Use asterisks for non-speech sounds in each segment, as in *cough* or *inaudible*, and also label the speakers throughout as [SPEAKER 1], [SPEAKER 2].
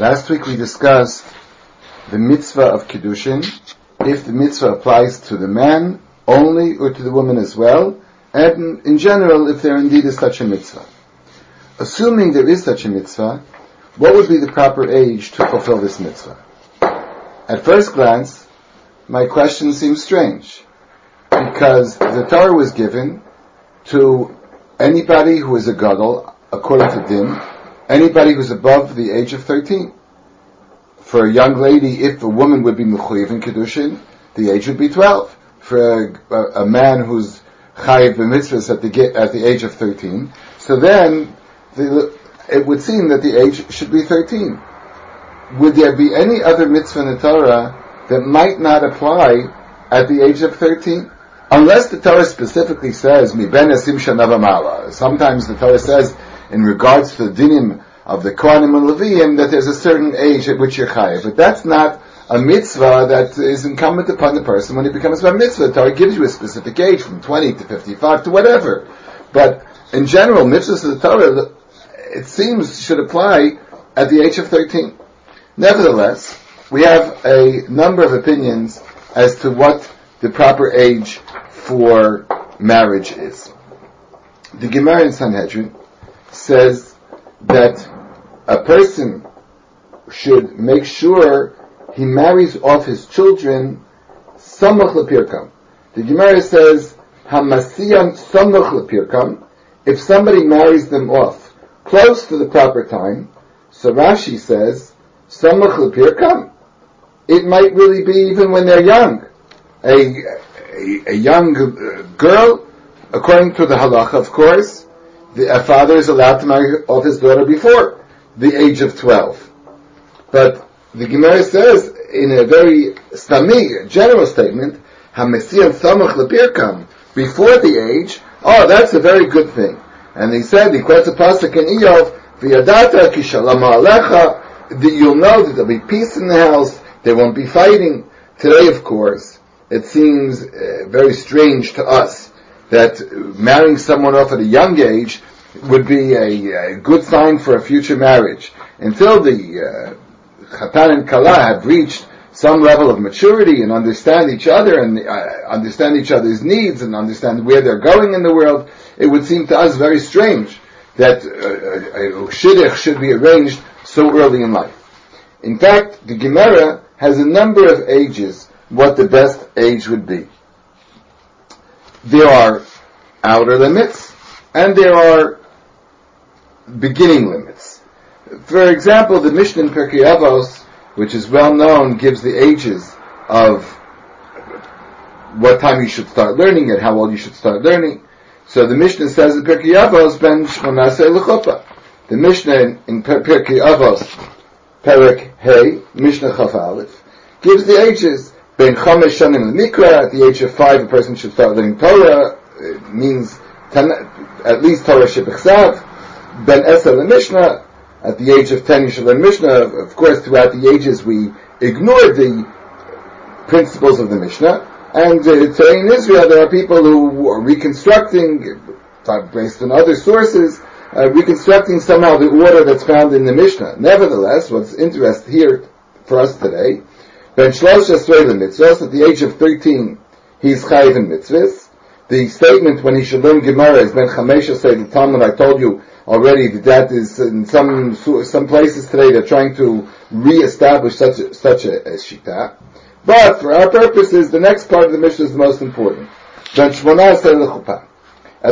[SPEAKER 1] Last week we discussed the mitzvah of Kiddushin, if the mitzvah applies to the man only or to the woman as well, and in general if there indeed is such a mitzvah. Assuming there is such a mitzvah, what would be the proper age to fulfill this mitzvah? At first glance, my question seems strange, because the Torah was given to anybody who is a gadol, according to Din, anybody who's above the age of 13. For a young lady, if a woman would be mechuyev in Kedushin, the age would be 12. For a, a man who's chayiv b'mitzvahs at the, at the age of 13, so then the, it would seem that the age should be 13. Would there be any other mitzvah in the Torah that might not apply at the age of 13? Unless the Torah specifically says, mi ben esim Sometimes the Torah says, in regards to the dinim of the Kohanim and Leviim, that there's a certain age at which you're chayiv. But that's not a mitzvah that is incumbent upon the person when he becomes a mitzvah. The Torah gives you a specific age, from 20 to 55 to whatever. But in general, mitzvahs of the Torah, it seems, should apply at the age of 13. Nevertheless, we have a number of opinions as to what the proper age for marriage is. The Gemara in Sanhedrin says that a person should make sure he marries off his children samach lepirkam. The Gemara says hamasiyan samach lepirkam. If somebody marries them off close to the proper time, so Rashi says samach lepirkam. It might really be even when they're young. A, a, a young uh, girl, according to the halacha, of course, the, a father is allowed to marry off his daughter before the age of 12. But the Gemara says, in a very stami, general statement, HaMesiyan Samach Lepirkam, before the age, oh, that's a very good thing. And he said, he quotes a pasuk in Iyov, V'yadata kishalama alecha, that you'll know that there'll be peace in the house, they won't be fighting. Today, of course, it seems uh, very strange to us that marrying someone off at a young age would be a, a good sign for a future marriage. Until the uh, Chatan and Kala have reached some level of maturity and understand each other and uh, understand each other's needs and understand where they're going in the world, it would seem to us very strange that uh, a shidduch should be arranged so early in life. In fact, the Gemara has a number of ages what the best age would be. There are outer limits, and there are beginning limits. For example, the Mishnah in Pirkei Avos, which is well known, gives the ages of what time you should start learning and how old you should start learning. So the Mishnah says in Pirkei Avos ben shmonasei lechuppah. The Mishnah in, Pirkei Avos, Perik Hey, Mishnah Chaf Aleph, gives the ages. Ben Chomesh Shanim Mikra, at the age of five, a person should start learning Torah. It means ten, at least Torah Shebechsav. Ben Eser the Mishnah, at the age of 10 you should learn Mishnah. Of course, throughout the ages we ignored the principles of the Mishnah. And uh, today in Israel there are people who are reconstructing, based on other sources, uh, reconstructing somehow the order that's found in the Mishnah. Nevertheless, what's interesting here for us today, Ben Shlosh Esrei mitzvahs, at the age of 13, he's chayiv in mitzvahs. The statement when he should learn Gemara is Ben Chamesh the Talmud, I told you, already that that is in some some places today they're trying to re-establish such a, such a, a shita. But for our purposes, the next part of the mission is the most important. At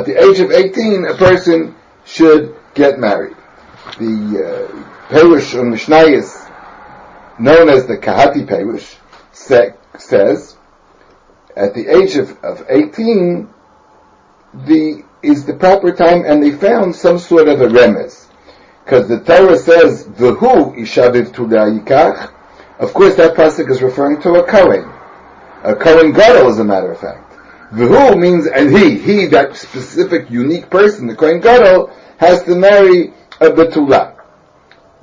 [SPEAKER 1] the age of 18, a person should get married. The uh, Perush on Mishnayis, known as the Kahati Perush, says, at the age of, of 18, the is the proper time, and they found some sort of a remez. Because the Torah says, V'hu ishaviv yikach. Of course, that pasuk is referring to a Kohen. A Kohen Gadol, as a matter of fact. V'hu means, and he, he, that specific, unique person, the Kohen Gadol, has to marry a Betula.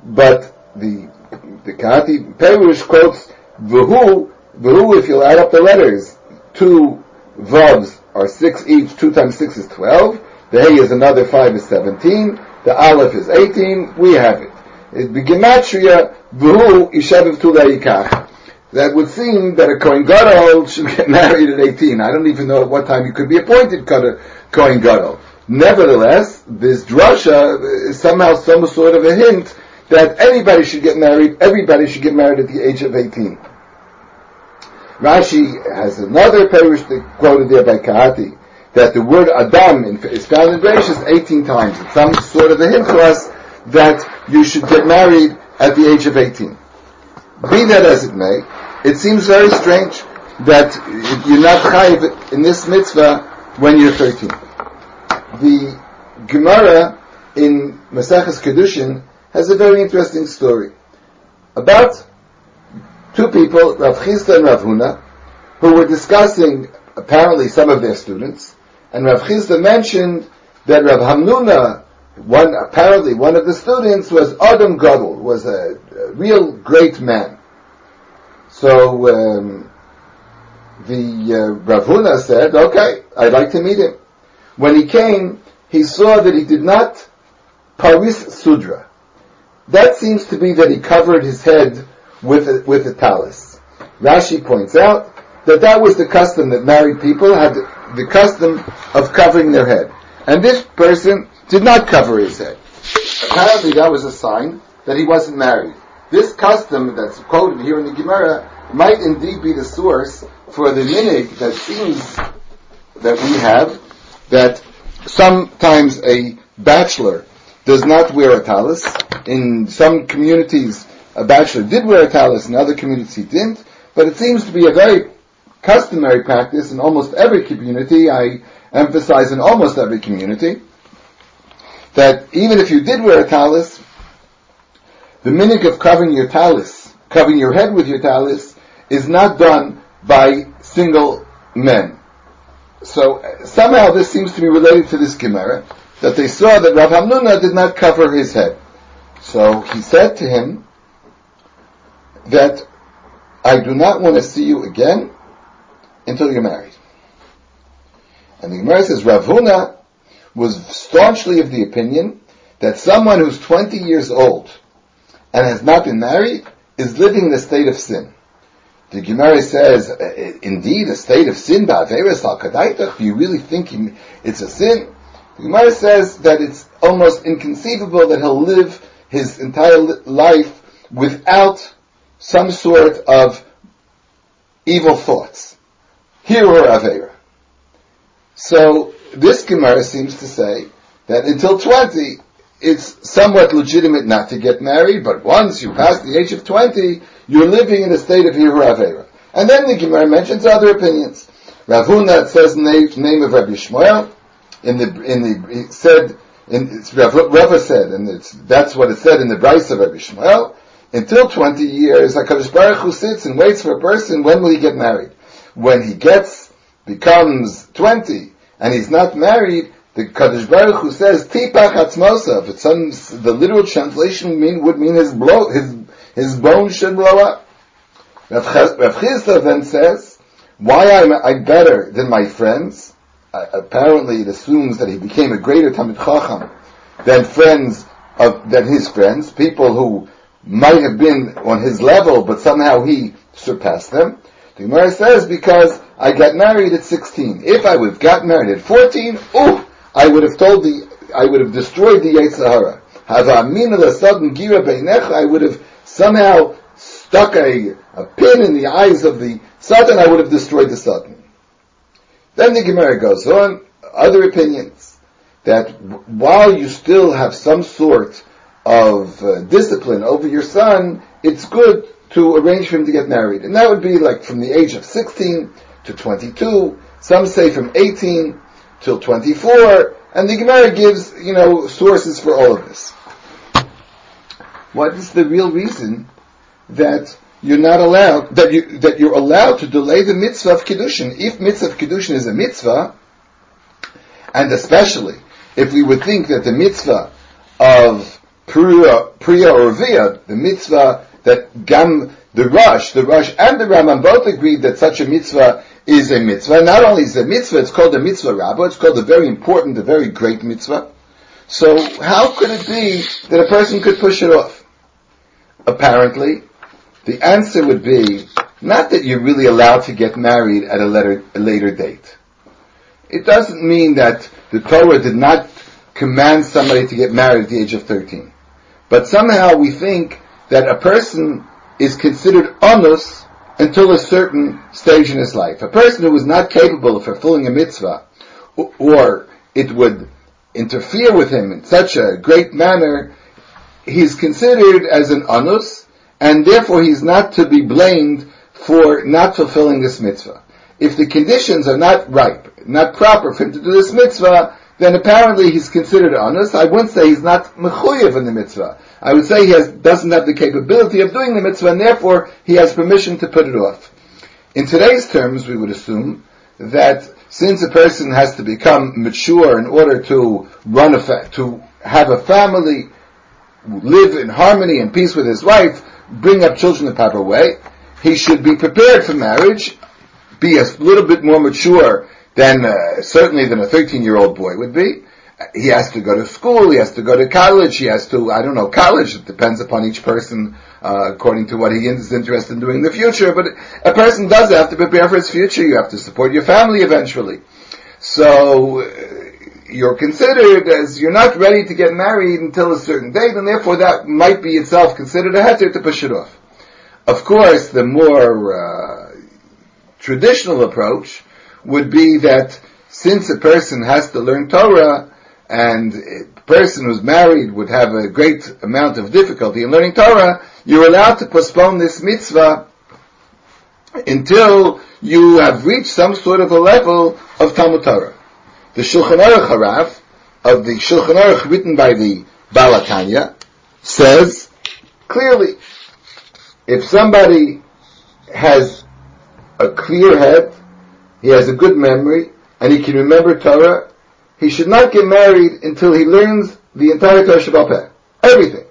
[SPEAKER 1] But the, the Kahati Perush quotes, V'hu, V'hu, if you'll add up the letters, two Vavs are six each, two times six is twelve, the Hey is another five is seventeen, the Aleph is eighteen, we have it. It be gematria v'hu ishav yikach. That would seem that a Kohen Gadol should get *laughs* married at 18. I don't even know at what time you could be appointed Kohen Gadol. Nevertheless, this drasha is somehow some sort of a hint that anybody should get married, everybody should get married at the age of 18. Rashi has another parish quoted there by Kahati, that the word Adam is found in Bereshit 18 times. It's some sort of a hint to us that you should get married at the age of 18. Be that as it may, it seems very strange that you're not chayiv in this mitzvah when you're 13. The Gemara in Maseches Kedushin has a very interesting story about two people, Rav Chisda and Rav Huna, who were discussing apparently some of their students, and Rav Chisda mentioned that Rav Hamnuna, one apparently one of the students, was Adam Gadol, was a, a real great man. So um, the uh, Rav Huna said, "Okay, I'd like to meet him." When he came, he saw that he did not paris sudra. That seems to be that he covered his head with a, with a talus. Rashi points out that that was the custom that married people had the custom of covering their head. And this person did not cover his head. Apparently that was a sign that he wasn't married. This custom that's quoted here in the Gemara might indeed be the source for the minhag that seems that we have that sometimes a bachelor does not wear a talis. In some communities, a bachelor did wear a talus, in other communities he didn't, but it seems to be a very customary practice in almost every community, I emphasize in almost every community, that even if you did wear a talis, the minhag of covering your talis, covering your head with your talis, is not done by single men. So somehow this seems to be related to this Gemara, that they saw that Rav Hamnuna did not cover his head. So he said to him, that I do not want to see you again until you're married. And the Gemara says Rav Huna was staunchly of the opinion that someone who's 20 years old and has not been married is living in a state of sin. The Gemara says, indeed, a state of sin, do you really think it's a sin? The Gemara says that it's almost inconceivable that he'll live his entire life without some sort of evil thoughts. Hirhur Avera. So this Gemara seems to say that until 20, it's somewhat legitimate not to get married, but once you pass the age of 20, you're living in a state of Hirhur Avera. And then the Gemara mentions other opinions. Rav Huna says name of Rabbi Shmuel, in the, in the, he said, in, Rav, Rava said, and it's, that's what it said in the Bryce of Rabbi Shmuel, until 20 years, HaKadosh Baruch Hu sits and waits for a person, when will he get married? When he gets, becomes 20, and he's not married, the Kadosh Baruch Hu says, Tipach Atzmosa, but some, the literal translation mean, would mean his blow, his, his bones should blow up. Rav Chisda then says, why am I better than my friends? Uh, apparently it assumes that he became a greater Talmid Chacham than friends of, than his friends, people who might have been on his level, but somehow he surpassed them. The Gemara says, because I got married at 16. If I would have got married at 14, oh, I would have told the, I would have destroyed the Yetzer Hara. I would have somehow stuck a, a pin in the eyes of the Satan, I would have destroyed the Satan. Then the Gemara goes on, other opinions, that while you still have some sort of uh, discipline over your son, it's good to arrange for him to get married. And that would be like from the age of 16 to 22, some say from 18 till 24, and the Gemara gives, you know, sources for all of this. What is the real reason that you're not allowed, that you, that you're allowed to delay the mitzvah of Kiddushin? If mitzvah of Kiddushin is a mitzvah, and especially if we would think that the mitzvah of Priya, Priya or Via, the mitzvah that Gam, the Rosh, the Rosh and the Rambam both agreed that such a mitzvah is a mitzvah. Not only is it a mitzvah, it's called a mitzvah rabbah, it's called a very important, a very great mitzvah. So how could it be that a person could push it off? apparently, the answer would be not that you're really allowed to get married at a later, a later date. It doesn't mean that the Torah did not command somebody to get married at the age of 13. But somehow we think that a person is considered onus until a certain stage in his life. A person who is not capable of fulfilling a mitzvah, or it would interfere with him in such a great manner, he's considered as an onus, and therefore he's not to be blamed for not fulfilling this mitzvah. If the conditions are not ripe, not proper for him to do this mitzvah, then apparently he's considered honest. I wouldn't say he's not mechuyev in the mitzvah. I would say he has, doesn't have the capability of doing the mitzvah, and therefore he has permission to put it off. In today's terms, we would assume that since a person has to become mature in order to run a fa- to have a family, live in harmony and peace with his wife, bring up children the proper way, he should be prepared for marriage, be a little bit more mature than uh, certainly than a 13 year old boy would be. He has to go to school. He has to go to college. He has to, I don't know, college. It depends upon each person uh, according to what he is interested in doing in the future. But a person does have to prepare for his future. You have to support your family eventually. So uh, you're considered as you're not ready to get married until a certain date, and therefore that might be itself considered a heter to push it off. Of course, the more uh, traditional approach would be that since a person has to learn Torah, and a person who's married would have a great amount of difficulty in learning Torah, you're allowed to postpone this mitzvah until you have reached some sort of a level of Talmud Torah. The Shulchan Aruch Harav, of the Shulchan Aruch written by the Baal HaTanya, says clearly, if somebody has a clear head he has a good memory, and he can remember Torah, he should not get married until he learns the entire Torah Shabbat Everything.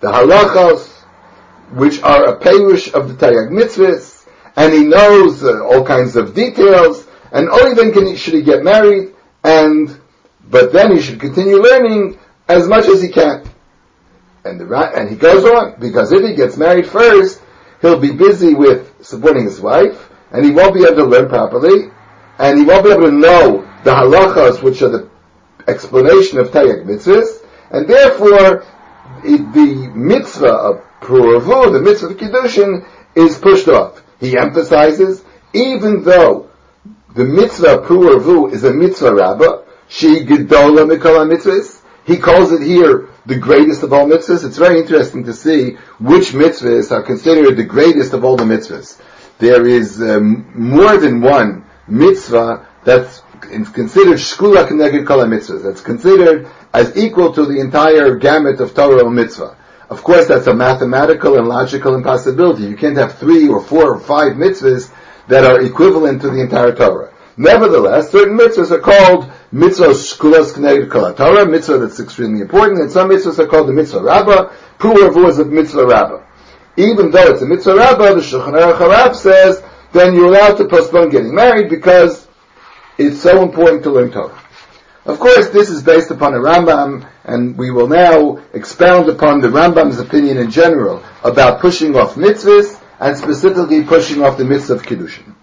[SPEAKER 1] The halachas, which are a perush of the Taryag mitzvahs, and he knows uh, all kinds of details, and only then can he, should he get married, and, but then he should continue learning as much as he can. And the, and he goes on, because if he gets married first, he'll be busy with supporting his wife, and he won't be able to learn properly, and he won't be able to know the halachas, which are the explanation of Taryag mitzvahs, and therefore the mitzvah of Puravu, the mitzvah of Kiddushin, is pushed off. He emphasizes, even though the mitzvah of Puravu is a mitzvah rabbah, she gedola mikol mitzvahs, he calls it here the greatest of all mitzvahs. It's very interesting to see which mitzvahs are considered the greatest of all the mitzvahs. There is um, more than one mitzvah that's considered shkula keneged kol mitzvahs. That's considered as equal to the entire gamut of Torah mitzvah. Of course, that's a mathematical and logical impossibility. You can't have three or four or five mitzvahs that are equivalent to the entire Torah. Nevertheless, certain mitzvahs are called mitzvahs keneged kol Torah, mitzvah that's extremely important, and some mitzvahs are called the mitzvah rabbah. Puravu is a mitzvah rabbah. Even though it's a mitzvah rabbah, the Shulchan Aruch says then you're allowed to postpone getting married because it's so important to learn Torah. Of course, this is based upon a Rambam, and we will now expound upon the Rambam's opinion in general about pushing off mitzvahs, and specifically pushing off the mitzvah of Kiddushin.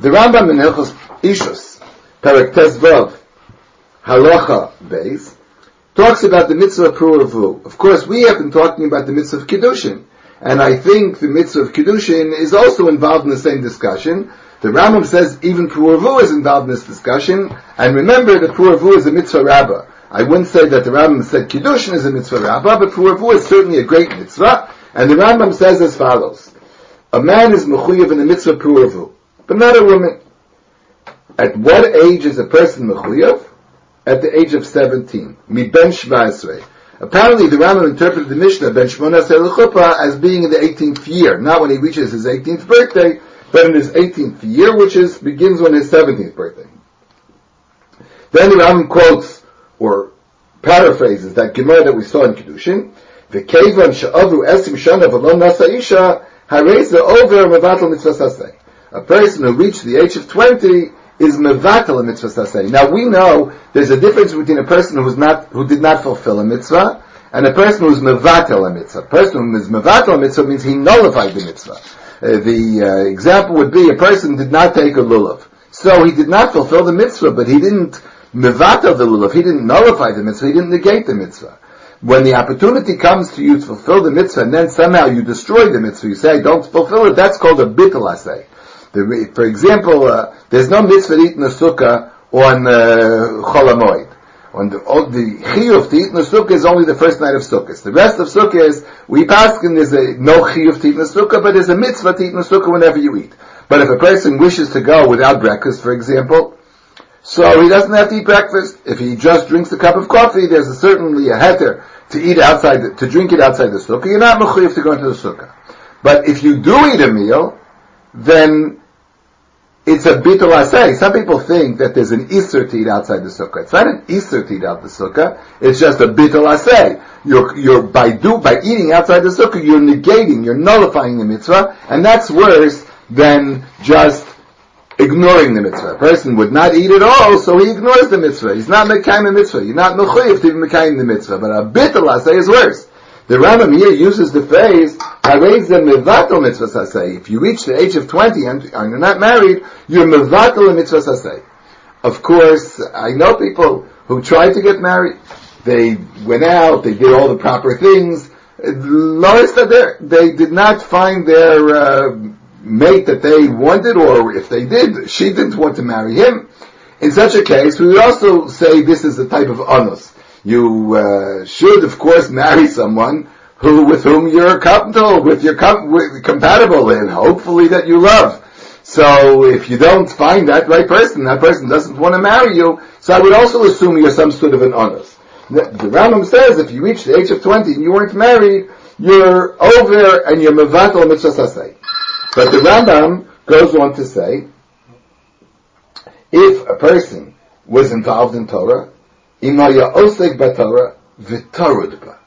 [SPEAKER 1] The Rambam in Hilchos Ishus, Perek Tezvav, Halacha Beis, talks about the mitzvah of Puravu. Of course, we have been talking about the mitzvah of Kiddushin. And I think the mitzvah of Kiddushin is also involved in the same discussion. The Rambam says even Puravu is involved in this discussion. And remember that Puravu is a mitzvah rabbah. I wouldn't say that the Rambam said Kiddushin is a mitzvah rabbah, but Puravu is certainly a great mitzvah. And the Rambam says as follows. A man is mechuyev in the mitzvah Puravu, but not a woman. At what age is a person mechuyev? At the age of 17. Mi ben. Apparently, the Rambam interpreted the Mishnah ben Shmona Chuppah as being in the 18th year, not when he reaches his 18th birthday, but in his 18th year, which is begins on his 17th birthday. Then the Rambam quotes or paraphrases that Gemara that we saw in Kedushin, the Kevan she'avu esim shana v'lom nasa isha over mevatel mitzvah A person who reached the age of 20 is mevatel a mitzvah saseh. Now we know there's a difference between a person who's not, who did not fulfill a mitzvah and a person who's mevatel a mitzvah. A person who is mevatel a mitzvah means he nullified the mitzvah. Uh, the uh, example would be a person did not take a lulav. So he did not fulfill the mitzvah, but he didn't mevatel the lulav, he didn't nullify the mitzvah, he didn't negate the mitzvah. When the opportunity comes to you to fulfill the mitzvah and then somehow you destroy the mitzvah, you say, don't fulfill it, that's called a bittul asay. For example, uh, there's no mitzvah to eat in a sukkah on uh, Chol HaMoed. On the, the chiyuv to eat in the sukkah is only the first night of sukkah. The rest of sukkah is, we pass in there's a, no chiyuv to eat in the sukkah, but there's a mitzvah to eat in the sukkah whenever you eat. But if a person wishes to go without breakfast, for example, so he doesn't have to eat breakfast. If he just drinks a cup of coffee, there's a, certainly a heter to eat outside, the, to drink it outside the sukkah. You're not mechuyev to go into the sukkah. But if you do eat a meal, then it's a bitul asay. Some people think that there's an issur to eat outside the sukkah. It's not an issur to eat out the sukkah. It's just a bitul asay. You're, you're, by do, by eating outside the sukkah, you're negating, you're nullifying the mitzvah, and that's worse than just ignoring the mitzvah. A person would not eat at all, so he ignores the mitzvah. He's not mekayim the mitzvah. You're not mechuyev to be the mitzvah. But a bitul asay is worse. The Rambam here uses the phrase, the mevatel mitzvah sasei. If you reach the age of 20 and, and you're not married, you're mevatel a mitzvah sasei. Of course, I know people who tried to get married. They went out, they did all the proper things. Lois they did not find their uh, mate that they wanted, or if they did, she didn't want to marry him. In such a case, we would also say this is a type of onus you uh, should, of course, marry someone who with whom you're compatible, with your com- with, compatible, and hopefully that you love. So if you don't find that right person, that person doesn't want to marry you. So I would also assume you're some sort of an honest. The, the Rambam says if you reach the age of 20 and you weren't married, you're over and you're mevatel mitzvah. But the Rambam goes on to say, if a person was involved in Torah, im haya osek batorah v'tarud ba.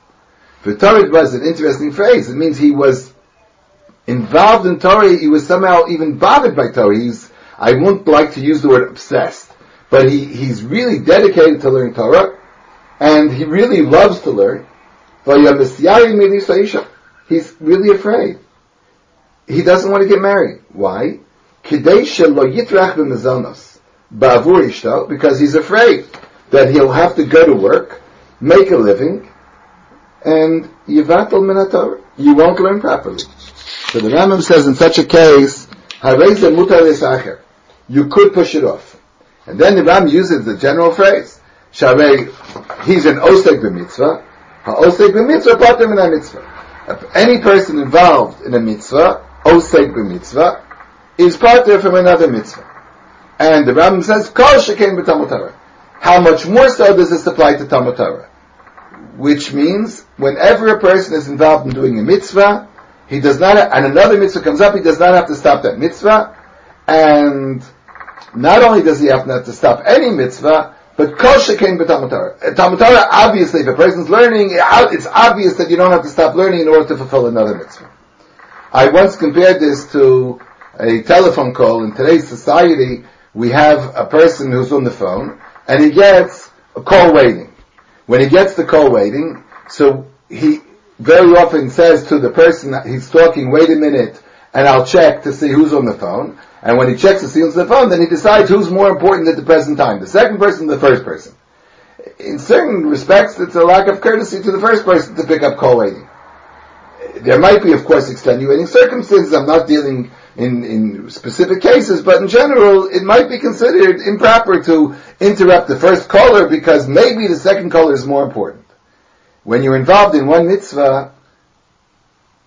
[SPEAKER 1] V'tarud ba is an interesting phrase. It means he was involved in Torah, he was somehow even bothered by Torah. He's, I wouldn't like to use the word obsessed, but he, he's really dedicated to learn Torah, and he really loves to learn. He's really afraid. He doesn't want to get married. Why? Because he's afraid that he'll have to go to work, make a living, and minator. You won't learn properly. So the Rambam says in such a case, You could push it off. And then the Rambam uses the general phrase, Sharei, he's an oseg b'mitzvah, ha-oseg b'mitzvah, pater min mitzvah. Any person involved in a mitzvah, oseg b'mitzvah, is pater from another mitzvah. And the Rambam says, kol b'tamotara. How much more so does this apply to Talmud Torah? Which means, whenever a person is involved in doing a mitzvah, he does not, and another mitzvah comes up, he does not have to stop that mitzvah, and not only does he have not to stop any mitzvah, but kol shekain b'Talmud Torah. Uh, Talmud Torah, obviously, if a person's learning, it's obvious that you don't have to stop learning in order to fulfill another mitzvah. I once compared this to a telephone call. In today's society, we have a person who's on the phone, and he gets a call waiting. When he gets the call waiting, so he very often says to the person that he's talking, wait a minute, and I'll check to see who's on the phone. And when he checks to see who's on the phone, then he decides who's more important at the present time, the second person or the first person. In certain respects, it's a lack of courtesy to the first person to pick up call waiting. There might be, of course, extenuating circumstances. I'm not dealing in, in specific cases, but in general, it might be considered improper to interrupt the first caller because maybe the second caller is more important. When you're involved in one mitzvah,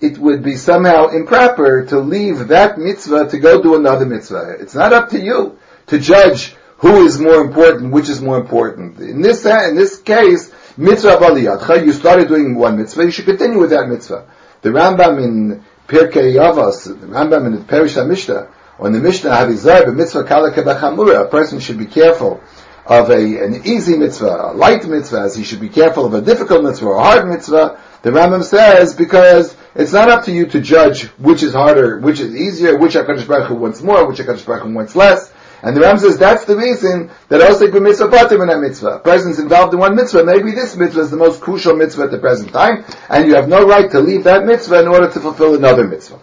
[SPEAKER 1] it would be somehow improper to leave that mitzvah to go do another mitzvah. It's not up to you to judge who is more important, which is more important. In this, in this case, mitzvah baliyatcha, you started doing one mitzvah, you should continue with that mitzvah. The Rambam in Pirkei Avos, the Rambam in the Perush HaMishnah, on the Mishnah Havizar, but mitzvah kala kebachamura, a person should be careful of a, an easy mitzvah, a light mitzvah, as he should be careful of a difficult mitzvah a hard mitzvah. The Rambam says, because it's not up to you to judge which is harder, which is easier, which HaKadosh Baruch Hu wants more, which HaKadosh Baruch Hu wants less. And the Ram says that's the reason that Osek b'mitzvah patim in that mitzvah. A person's involved in one mitzvah, maybe this mitzvah is the most crucial mitzvah at the present time, and you have no right to leave that mitzvah in order to fulfill another mitzvah.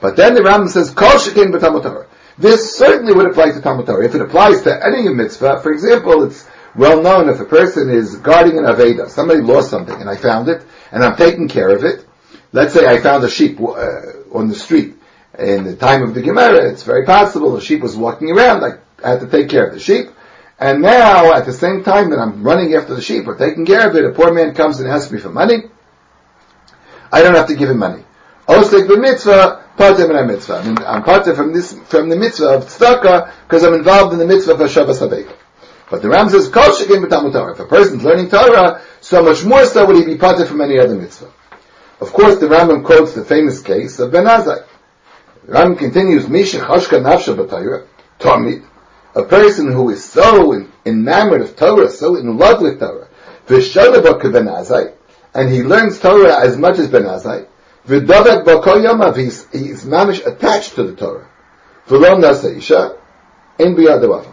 [SPEAKER 1] But then the Ram says, Kol shekin This certainly would apply to Talmud Torah. If it applies to any mitzvah, for example, it's well known if a person is guarding an Aveda, somebody lost something and I found it, and I'm taking care of it. Let's say I found a sheep uh, on the street in the time of the Gemara, it's very possible the sheep was walking around, I had to take care of the sheep. And now, at the same time that I'm running after the sheep or taking care of it, a poor man comes and asks me for money. I don't have to give him money. Osek the mitzvah, partem in a mitzvah. I mean, I'm partem from this, from the mitzvah of tzedakah, because I'm involved in the mitzvah of Hashavas HaBeik. But the Ram says, Kol shekin Torah. If a person's learning Torah, so much more so would he be partem from any other mitzvah. Of course, the Rambam quotes the famous case of Ben Azai. Ram continues, Misha Chashka Nafsha B'Torah, Tomit, a person who is so enamored of Torah, so in love with Torah, V'shodabak Ben Azai, and he learns Torah as much as Ben Azai, V'davak B'Kol Yamav, he's, he's mamish attached to the Torah. V'lo Nasa Isha, in B'Yadawafa.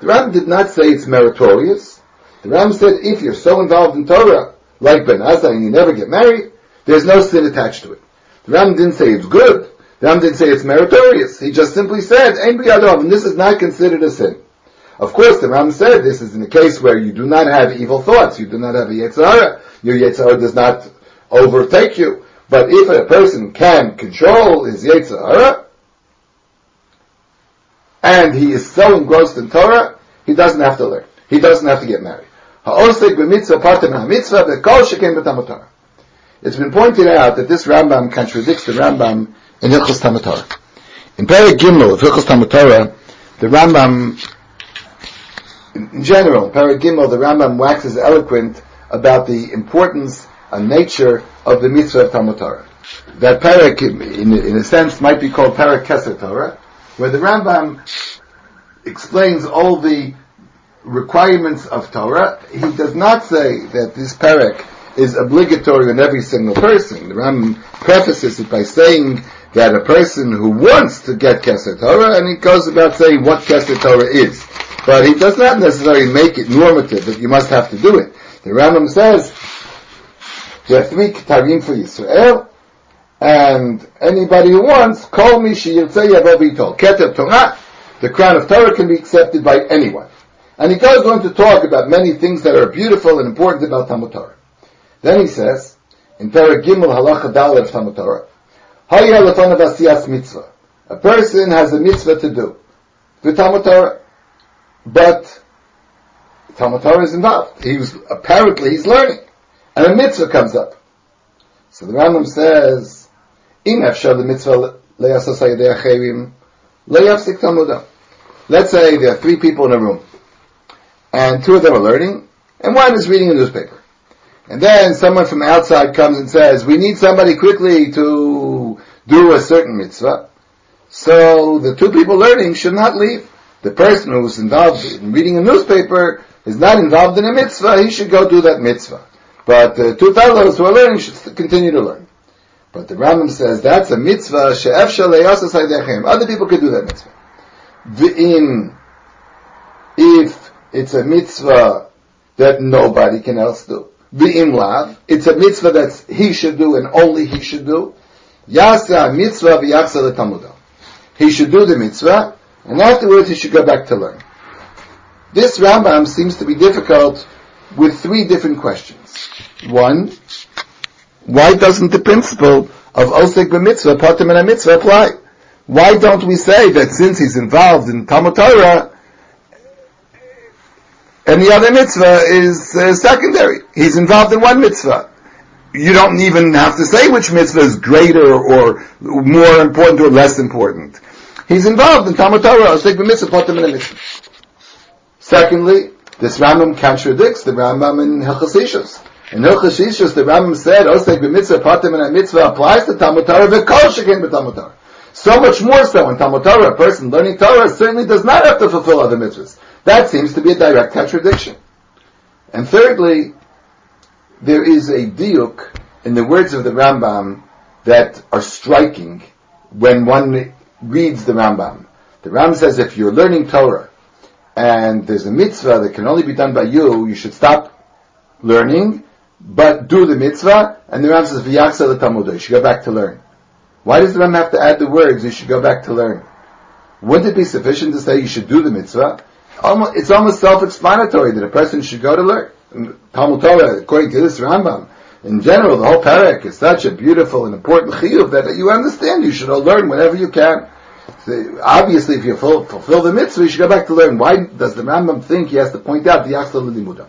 [SPEAKER 1] The Ram did not say it's meritorious. The Ram said if you're so involved in Torah, like Ben Azai, and you never get married, there's no sin attached to it. The Ram didn't say it's good. The Ram didn't say it's meritorious. He just simply said, Ein b'yadov, and this is not considered a sin. Of course, the Ram said this is in a case where you do not have evil thoughts, you do not have a Yetzer Hara, your Yetzer Hara does not overtake you. But if a person can control his Yetzer Hara, and he is so engrossed in Torah, he doesn't have to learn. He doesn't have to get married. It's been pointed out that this Rambam contradicts the Rambam in Hilchos Talmud Torah. In Perek Gimel of Hilchos Talmud Torah, the Rambam, in general, Perek Gimel, the Rambam waxes eloquent about the importance and nature of the mitzvah of Talmud. That Perek, in, in a sense, might be called Perek Keser Torah, where the Rambam explains all the requirements of Torah. He does not say that this Perek is obligatory on every single person. The Rambam prefaces it by saying that a person who wants to get Keser Torah, and he goes about saying what Keser Torah is. But he does not necessarily make it normative that you must have to do it. The Rambam says there are three Ketarim for Yisrael, and anybody who wants, call me Shiyirtzeh Yavo Vitol. Keter Torah, the crown of Torah can be accepted by anyone. And he goes on to talk about many things that are beautiful and important about Talmud Torah. Then he says, in Torah Gimel Halacha Dalet of Talmud Torah, mitzvah. A person has a mitzvah to do. The Talmud Torah. But Talmud Torah is involved. He was, apparently he's learning. And a mitzvah comes up. So the Rambam says, Im the mitzvah Let's say there are three people in a room. And two of them are learning, and one is reading a newspaper. And then someone from outside comes and says, we need somebody quickly to do a certain mitzvah. So the two people learning should not leave. The person who's involved in reading a newspaper is not involved in a mitzvah, he should go do that mitzvah. But the two fellows who are learning should continue to learn. But the Rambam says that's a mitzvah Other people could do that mitzvah. V'in, if it's a mitzvah that nobody can else do the lav. It's a mitzvah that he should do and only he should do. Yasa mitzvah v'yachsa Talmudah. He should do the mitzvah, and afterwards he should go back to learn. This Rambam seems to be difficult with three different questions. One, why doesn't the principle of osek b'mitzvah, patim and mitzvah apply? Why don't we say that since he's involved in Talmud Torah, and the other mitzvah is uh, secondary. He's involved in one mitzvah. You don't even have to say which mitzvah is greater or more important or less important. He's involved in Talmud Torah. Take the mitzvah, mitzvah. Secondly, this Rambam contradicts the Rambam in Hilchas In Hilchas the Rambam said, "Osek b'mitzvah, patim and mitzvah applies to Talmud Torah, v'kol shekin b'Talmud Torah." So much more so in Talmud Torah, a person learning Torah certainly does not have to fulfill other mitzvahs. That seems to be a direct contradiction. And thirdly, there is a diuk in the words of the Rambam that are striking when one reads the Rambam. The Rambam says if you're learning Torah and there's a mitzvah that can only be done by you, you should stop learning, but do the mitzvah. And the Rambam says v'yachsa l'tamudah. You should go back to learn. Why does the Rambam have to add the words? You should go back to learn. Wouldn't it be sufficient to say you should do the mitzvah? Almost, it's almost self-explanatory that a person should go to learn. Talmud Torah, according to this Rambam, in general, the whole parak is such a beautiful and important chiyuv that you understand you should all learn whenever you can. So obviously, if you fulfill the mitzvah, you should go back to learn. Why does the Rambam think he has to point out the Yachsel Limudah?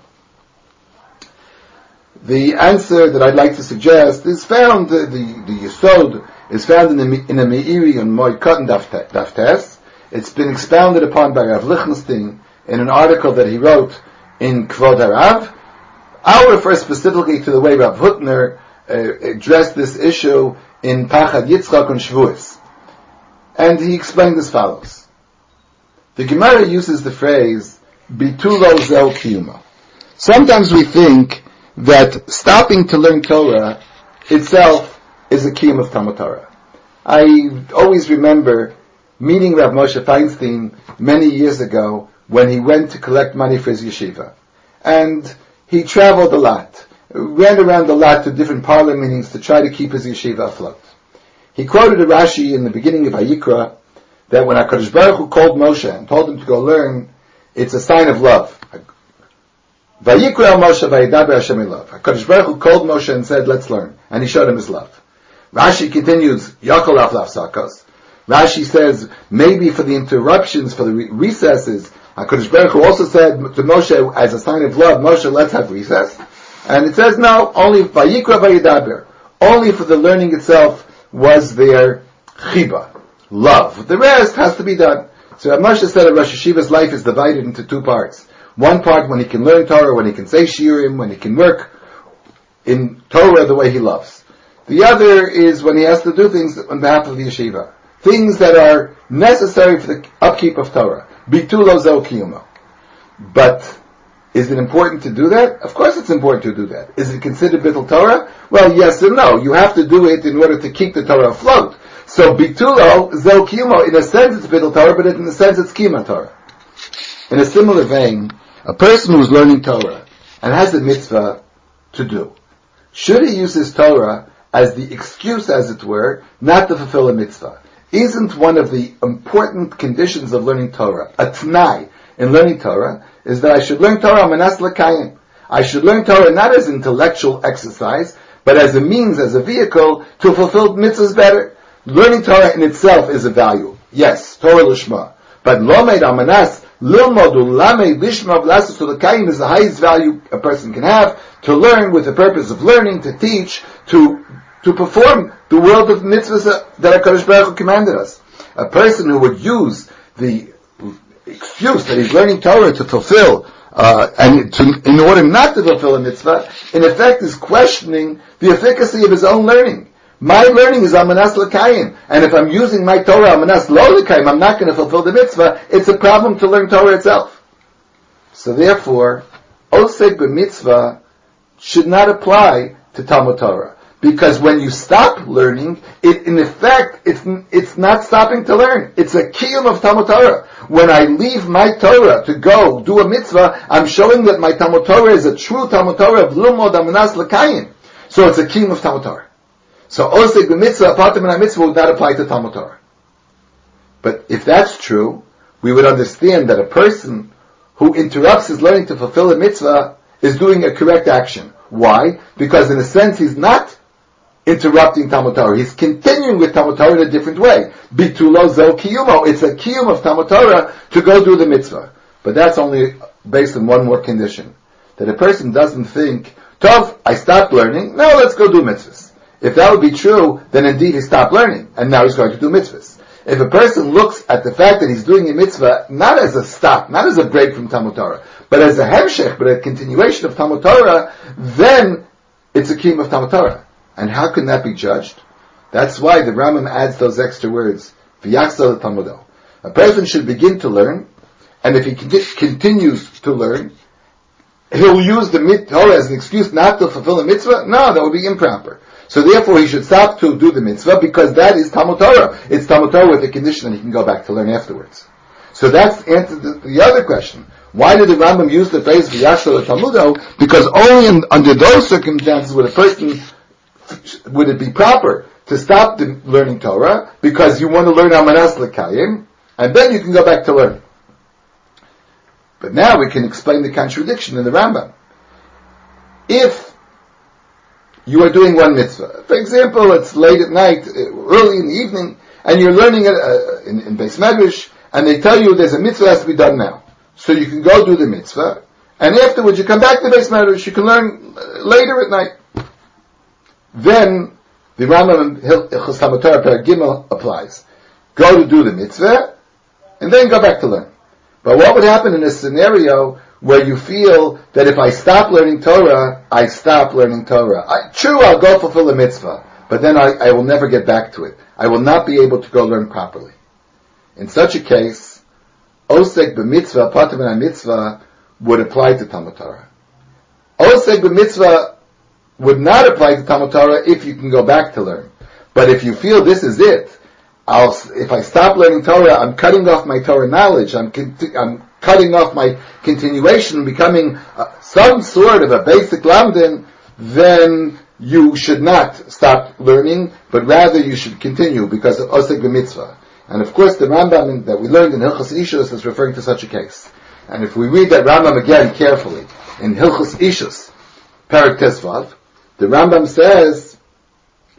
[SPEAKER 1] The answer that I'd like to suggest is found, the, the, the Yisod is found in the, in the Meiri and Moed and Daftes. It's been expounded upon by Rav Lichtenstein in an article that he wrote in Kvod Harav. I'll refer specifically to the way Rav Hutner uh, addressed this issue in Pachad Yitzchak on Shavuos. And he explained as follows. The Gemara uses the phrase, Bitulo zel kiyuma. Sometimes we think that stopping to learn Torah itself is a kiyum of Talmud Torah. I always remember meeting Rav Moshe Feinstein many years ago when he went to collect money for his yeshiva. And he traveled a lot, ran around a lot to different parlor meetings to try to keep his yeshiva afloat. He quoted a Rashi in the beginning of Vayikra that when HaKadosh Baruch Hu called Moshe and told him to go learn, it's a sign of love. Vayikra Moshe vayidaber Hashem love. HaKadosh Baruch Hu called Moshe and said, let's learn. And he showed him his love. Rashi continues, Yakol Aflaf Sakos. Rashi says, maybe for the interruptions, for the re- recesses, HaKadosh Baruch Hu also said to Moshe, as a sign of love, Moshe, let's have recess. And it says, no, only Vayikra Vayidaber. Only for the learning itself was there chiba, love. The rest has to be done. So Moshe said that Rosh Yeshiva's life is divided into two parts. One part when he can learn Torah, when he can say shiurim, when he can work in Torah the way he loves. The other is when he has to do things on behalf of the yeshiva things that are necessary for the upkeep of Torah. Bitulo. But is it important to do that? Of course it's important to do that. Is it considered bittul Torah? Well, yes and no. You have to do it in order to keep the Torah afloat. So bitulo zel kiyumo, in a sense it's bittul Torah, but in a sense it's kiyuma Torah. In a similar vein, a person who's learning Torah and has a mitzvah to do, should he use his Torah as the excuse, as it were, not to fulfill a mitzvah? Isn't one of the important conditions of learning Torah. A t'nai in learning Torah is that I should learn Torah manas l'kayim. I should learn Torah not as intellectual exercise, but as a means, as a vehicle to fulfill mitzvahs better. Learning Torah in itself is a value. Yes, Torah lishma. But lomed amanas lilmodu is the highest value a person can have to learn with the purpose of learning, to teach, to to perform the world of mitzvahs that HaKadosh Baruch Hu commanded us. A person who would use the excuse that he's learning Torah to fulfill, uh, and to, in order not to fulfill a mitzvah, in effect is questioning the efficacy of his own learning. My learning is Amanas Lakayim, and if I'm using my Torah Amanas Lo I'm not going to fulfill the mitzvah. It's a problem to learn Torah itself. So therefore, Oseg b'mitzvah should not apply to Talmud Torah. Because when you stop learning, it, in effect, it's, it's not stopping to learn. It's a kiyum of Talmud Torah. When I leave my Torah to go do a mitzvah, I'm showing that my Talmud Torah is a true Talmud Torah of Lumod Amanas Lakayim. So it's a kiyum of Talmud Torah. So Oseg mitzvah, apart from mitzvah, would not apply to Talmud Torah. But if that's true, we would understand that a person who interrupts his learning to fulfill a mitzvah is doing a correct action. Why? Because in a sense he's not interrupting Talmud Torah. He's continuing with Talmud Torah in a different way. Bitulo zel kiyumo. It's a kiyum of Talmud Torah to go do the mitzvah. But that's only based on one more condition. That a person doesn't think, Tov, I stopped learning, now let's go do mitzvahs. If that would be true, then indeed he stopped learning, and now he's going to do mitzvahs. If a person looks at the fact that he's doing a mitzvah not as a stop, not as a break from Talmud Torah, but as a hemshech, but a continuation of Talmud Torah, then it's a kiyum of Talmud Torah. And how can that be judged? That's why the Rambam adds those extra words. A person should begin to learn, and if he continues to learn, he'll use the Torah as an excuse not to fulfill a mitzvah? No, that would be improper. So therefore he should stop to do the mitzvah because that is Talmud Torah. It's Talmud Torah with a condition that he can go back to learn afterwards. So that's the, the other question. Why did the Rambam use the phrase v'yashal talmudo? Because only in, under those circumstances would a person would it be proper to stop the learning Torah because you want to learn Amanas Lekayim, and then you can go back to learn. But now we can explain the contradiction in the Rambam. If you are doing one mitzvah, for example, it's late at night, early in the evening, and you're learning it uh, in, in Beis Medrash, and they tell you there's a mitzvah has to be done now. So you can go do the mitzvah, and afterwards you come back to Beis Medrash, you can learn uh, later at night. Then the Rambam Hilchos Torah Gimel applies. Go to do the mitzvah, and then go back to learn. But what would happen in a scenario where you feel that if I stop learning Torah, I stop learning Torah? I, true, I'll go fulfill the mitzvah, but then I, I will never get back to it. I will not be able to go learn properly. In such a case, Osek b'mitzvah, patam mitzvah, would apply to Talmud Torah. Osek b'mitzvah would not apply to Talmud Torah if you can go back to learn. But if you feel this is it, I'll, if I stop learning Torah, I'm cutting off my Torah knowledge. I'm, I'm cutting off my continuation, becoming uh, some sort of a basic lamdin, then you should not stop learning, but rather you should continue because of osek mitzvah. And of course, the Rambam that we learned in Hilchos Ishus is referring to such a case. And if we read that Rambam again carefully in Hilchos Ishus, Perek Tes Vav, the Rambam says,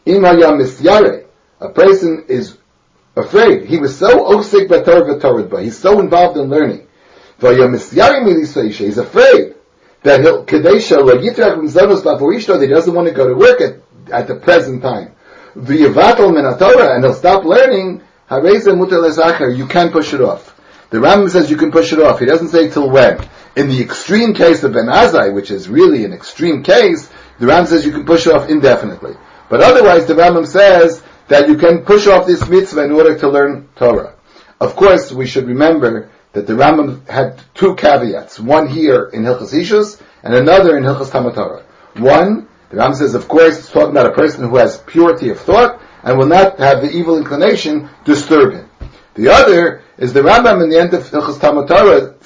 [SPEAKER 1] "Im misyare." A person is afraid. He was so osik b'torah He's so involved in learning. He's afraid that he'll kadesha that he doesn't want to go to work at, at the present time. Viyyvatal menatora and he'll stop learning. You can push it off. The Rambam says you can push it off. He doesn't say till when. In the extreme case of Ben Azai, which is really an extreme case, the Rambam says you can push off indefinitely. But otherwise, the Rambam says that you can push off this mitzvah in order to learn Torah. Of course, we should remember that the Rambam had two caveats. One here in Hilchas Ishus, and another in Hilchas Talmud Torah. One, the Rambam says, of course, it's talking about a person who has purity of thought and will not have the evil inclination disturb him. The other is the Rambam in the end of Hilchas Talmud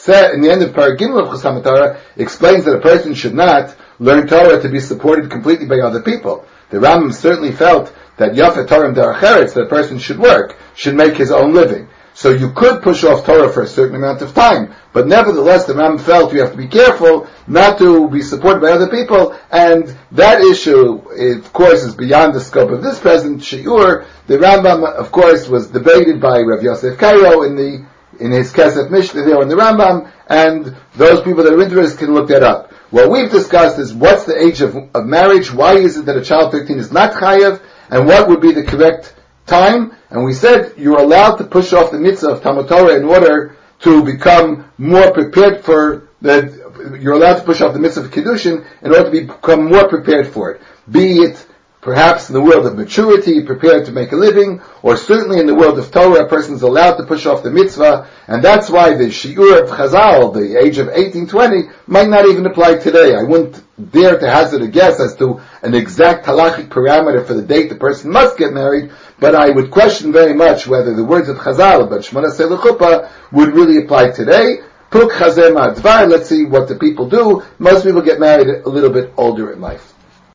[SPEAKER 1] Torah, in the end of Perek Gimel of Talmud Torah, explains that a person should not learn Torah to be supported completely by other people. The Rambam certainly felt that Yafet Torah Deracheretz, that a person should work, should make his own living. So you could push off Torah for a certain amount of time, but nevertheless the Ram felt you have to be careful not to be supported by other people, and that issue, of course, is beyond the scope of this present shiur. The Rambam, of course, was debated by Rav Yosef Karo in the in his Kesef Mishnah there in the Rambam, and those people that are interested can look that up. What we've discussed is what's the age of, of marriage, why is it that a child 15 is not chayav, and what would be the correct time, and we said you're allowed to push off the mitzvah of Talmud Torah in order to become more prepared for the, you're allowed to push off the mitzvah of Kiddushin in order to become more prepared for it. Be it perhaps in the world of maturity, prepared to make a living, or certainly in the world of Torah, a person is allowed to push off the mitzvah, and that's why the shiur of Chazal, the age of 18, 20, might not even apply today. I wouldn't dare to hazard a guess as to an exact halachic parameter for the date the person must get married, but I would question very much whether the words of Chazal about Shemona Selechupa would really apply today. Puk Chazem Advar, let's see what the people do. Most people get married a little bit older in life.